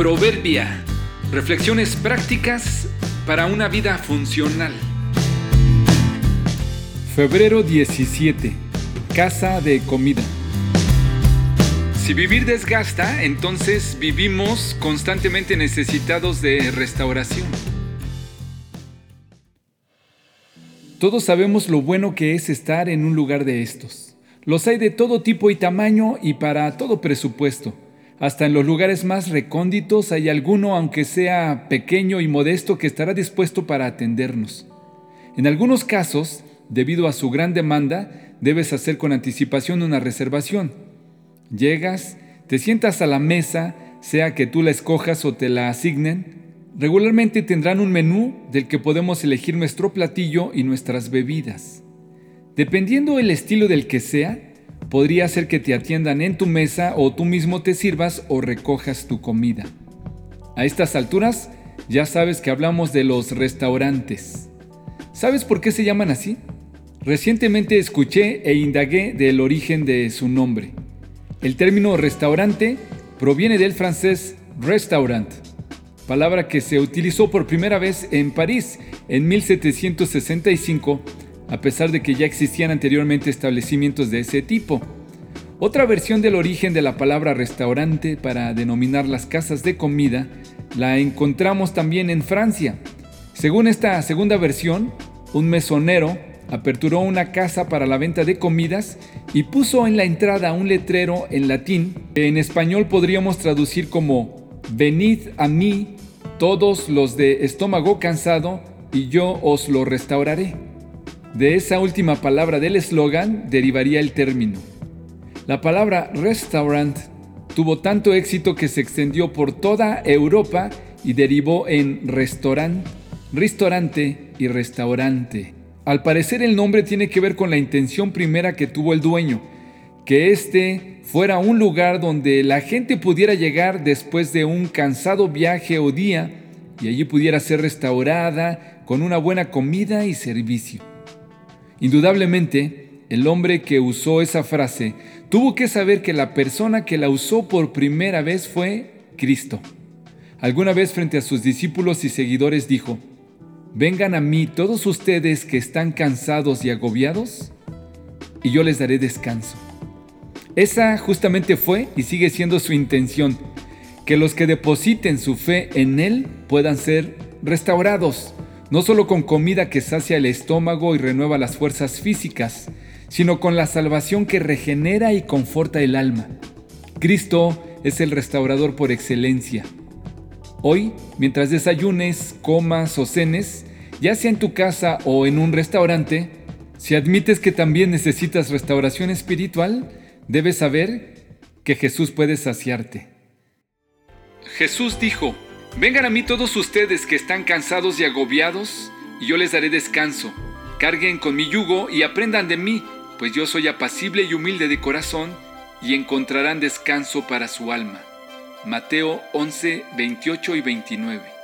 Proverbia. Reflexiones prácticas para una vida funcional. Febrero 17. Casa de comida. Si vivir desgasta, entonces vivimos constantemente necesitados de restauración. Todos sabemos lo bueno que es estar en un lugar de estos. Los hay de todo tipo y tamaño y para todo presupuesto. Hasta en los lugares más recónditos hay alguno, aunque sea pequeño y modesto, que estará dispuesto para atendernos. En algunos casos, debido a su gran demanda, debes hacer con anticipación una reservación. Llegas, te sientas a la mesa, sea que tú la escojas o te la asignen. Regularmente tendrán un menú del que podemos elegir nuestro platillo y nuestras bebidas. Dependiendo el estilo del que sea, podría ser que te atiendan en tu mesa o tú mismo te sirvas o recojas tu comida. A estas alturas ya sabes que hablamos de los restaurantes. ¿Sabes por qué se llaman así? Recientemente escuché e indagué del origen de su nombre. El término restaurante proviene del francés restaurant, palabra que se utilizó por primera vez en París en 1765 a pesar de que ya existían anteriormente establecimientos de ese tipo. Otra versión del origen de la palabra restaurante para denominar las casas de comida la encontramos también en Francia. Según esta segunda versión, un mesonero aperturó una casa para la venta de comidas y puso en la entrada un letrero en latín que en español podríamos traducir como Venid a mí todos los de estómago cansado y yo os lo restauraré. De esa última palabra del eslogan derivaría el término. La palabra restaurant tuvo tanto éxito que se extendió por toda Europa y derivó en restaurant, restaurante y restaurante. Al parecer el nombre tiene que ver con la intención primera que tuvo el dueño, que este fuera un lugar donde la gente pudiera llegar después de un cansado viaje o día y allí pudiera ser restaurada con una buena comida y servicio. Indudablemente, el hombre que usó esa frase tuvo que saber que la persona que la usó por primera vez fue Cristo. Alguna vez frente a sus discípulos y seguidores dijo, Vengan a mí todos ustedes que están cansados y agobiados, y yo les daré descanso. Esa justamente fue y sigue siendo su intención, que los que depositen su fe en Él puedan ser restaurados, no solo con comida que sacia el estómago y renueva las fuerzas físicas, sino con la salvación que regenera y conforta el alma. Cristo es el restaurador por excelencia. Hoy, mientras desayunes, comas o cenes, ya sea en tu casa o en un restaurante, si admites que también necesitas restauración espiritual, debes saber que Jesús puede saciarte. Jesús dijo, Vengan a mí todos ustedes que están cansados y agobiados, y yo les daré descanso. Carguen con mi yugo y aprendan de mí, pues yo soy apacible y humilde de corazón, y encontrarán descanso para su alma. Mateo 11, 28 y 29.